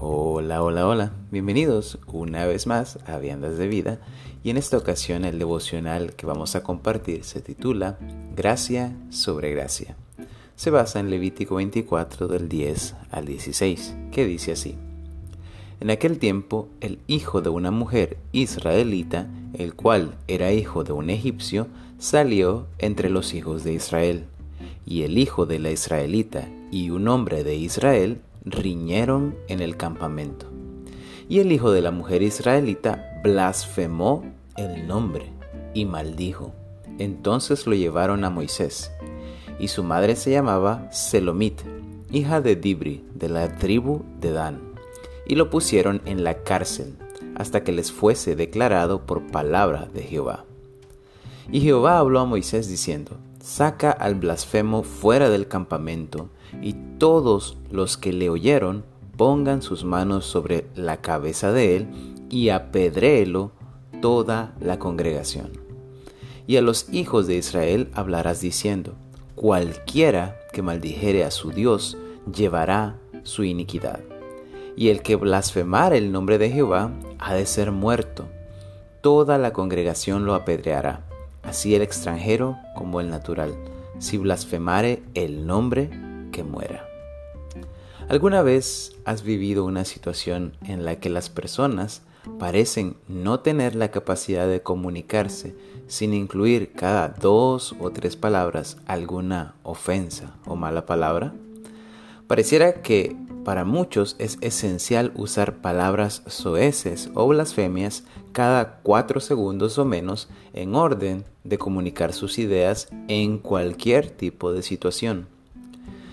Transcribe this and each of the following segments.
Hola, hola, hola. Bienvenidos una vez más a Viandas de Vida y en esta ocasión el devocional que vamos a compartir se titula Gracia sobre Gracia. Se basa en Levítico 24 del 10 al 16, que dice así. En aquel tiempo el hijo de una mujer israelita, el cual era hijo de un egipcio, salió entre los hijos de Israel. Y el hijo de la israelita y un hombre de Israel riñeron en el campamento. Y el hijo de la mujer israelita blasfemó el nombre y maldijo. Entonces lo llevaron a Moisés. Y su madre se llamaba Selomit, hija de Dibri, de la tribu de Dan. Y lo pusieron en la cárcel hasta que les fuese declarado por palabra de Jehová. Y Jehová habló a Moisés diciendo, Saca al blasfemo fuera del campamento, y todos los que le oyeron pongan sus manos sobre la cabeza de él, y apedréelo toda la congregación. Y a los hijos de Israel hablarás diciendo, cualquiera que maldijere a su Dios llevará su iniquidad. Y el que blasfemare el nombre de Jehová ha de ser muerto. Toda la congregación lo apedreará así el extranjero como el natural, si blasfemare el nombre que muera. ¿Alguna vez has vivido una situación en la que las personas parecen no tener la capacidad de comunicarse sin incluir cada dos o tres palabras alguna ofensa o mala palabra? Pareciera que para muchos es esencial usar palabras soeces o blasfemias cada cuatro segundos o menos en orden de comunicar sus ideas en cualquier tipo de situación.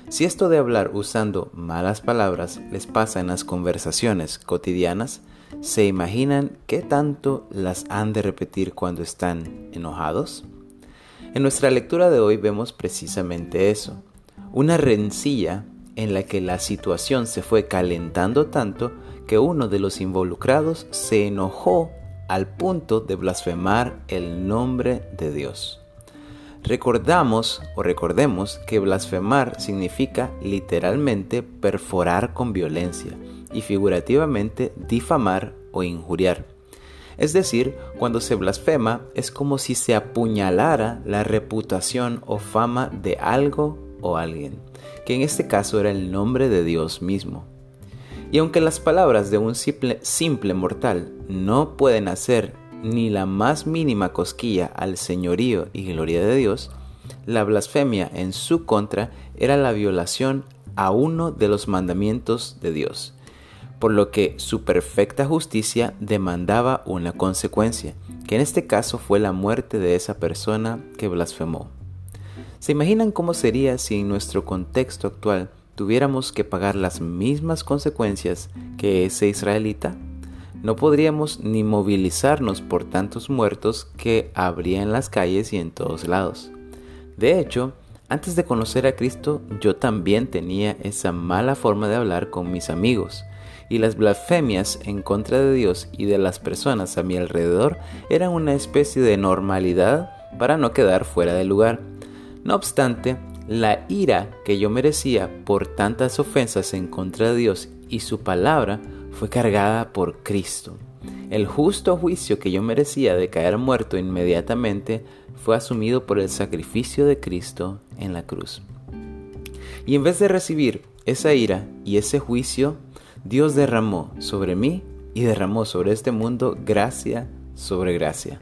Si esto de hablar usando malas palabras les pasa en las conversaciones cotidianas, ¿se imaginan qué tanto las han de repetir cuando están enojados? En nuestra lectura de hoy vemos precisamente eso, una rencilla en la que la situación se fue calentando tanto que uno de los involucrados se enojó al punto de blasfemar el nombre de Dios. Recordamos o recordemos que blasfemar significa literalmente perforar con violencia y figurativamente difamar o injuriar. Es decir, cuando se blasfema es como si se apuñalara la reputación o fama de algo o alguien que en este caso era el nombre de Dios mismo. Y aunque las palabras de un simple, simple mortal no pueden hacer ni la más mínima cosquilla al señorío y gloria de Dios, la blasfemia en su contra era la violación a uno de los mandamientos de Dios, por lo que su perfecta justicia demandaba una consecuencia, que en este caso fue la muerte de esa persona que blasfemó. ¿Se imaginan cómo sería si en nuestro contexto actual tuviéramos que pagar las mismas consecuencias que ese israelita? No podríamos ni movilizarnos por tantos muertos que habría en las calles y en todos lados. De hecho, antes de conocer a Cristo, yo también tenía esa mala forma de hablar con mis amigos, y las blasfemias en contra de Dios y de las personas a mi alrededor eran una especie de normalidad para no quedar fuera de lugar no obstante, la ira que yo merecía por tantas ofensas en contra de Dios y su palabra fue cargada por Cristo. El justo juicio que yo merecía de caer muerto inmediatamente fue asumido por el sacrificio de Cristo en la cruz. Y en vez de recibir esa ira y ese juicio, Dios derramó sobre mí y derramó sobre este mundo gracia sobre gracia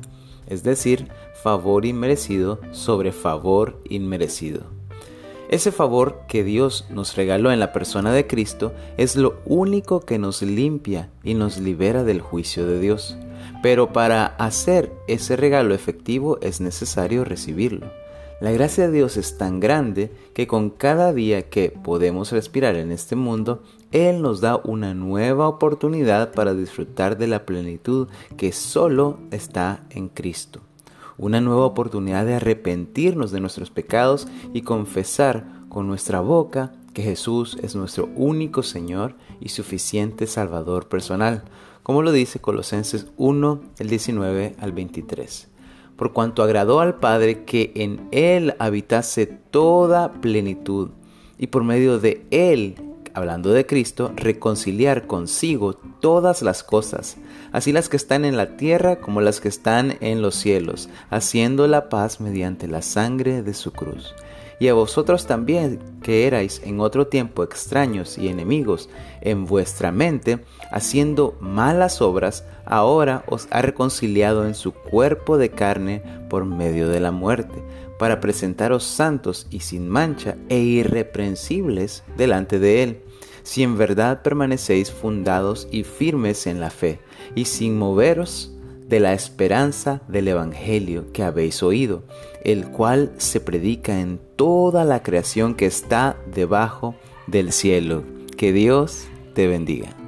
es decir, favor inmerecido sobre favor inmerecido. Ese favor que Dios nos regaló en la persona de Cristo es lo único que nos limpia y nos libera del juicio de Dios. Pero para hacer ese regalo efectivo es necesario recibirlo. La gracia de Dios es tan grande que con cada día que podemos respirar en este mundo, Él nos da una nueva oportunidad para disfrutar de la plenitud que solo está en Cristo. Una nueva oportunidad de arrepentirnos de nuestros pecados y confesar con nuestra boca que Jesús es nuestro único Señor y suficiente Salvador personal, como lo dice Colosenses 1, el 19 al 23 por cuanto agradó al Padre que en Él habitase toda plenitud, y por medio de Él hablando de Cristo, reconciliar consigo todas las cosas, así las que están en la tierra como las que están en los cielos, haciendo la paz mediante la sangre de su cruz. Y a vosotros también, que erais en otro tiempo extraños y enemigos en vuestra mente, haciendo malas obras, ahora os ha reconciliado en su cuerpo de carne por medio de la muerte para presentaros santos y sin mancha e irreprensibles delante de Él, si en verdad permanecéis fundados y firmes en la fe, y sin moveros de la esperanza del Evangelio que habéis oído, el cual se predica en toda la creación que está debajo del cielo. Que Dios te bendiga.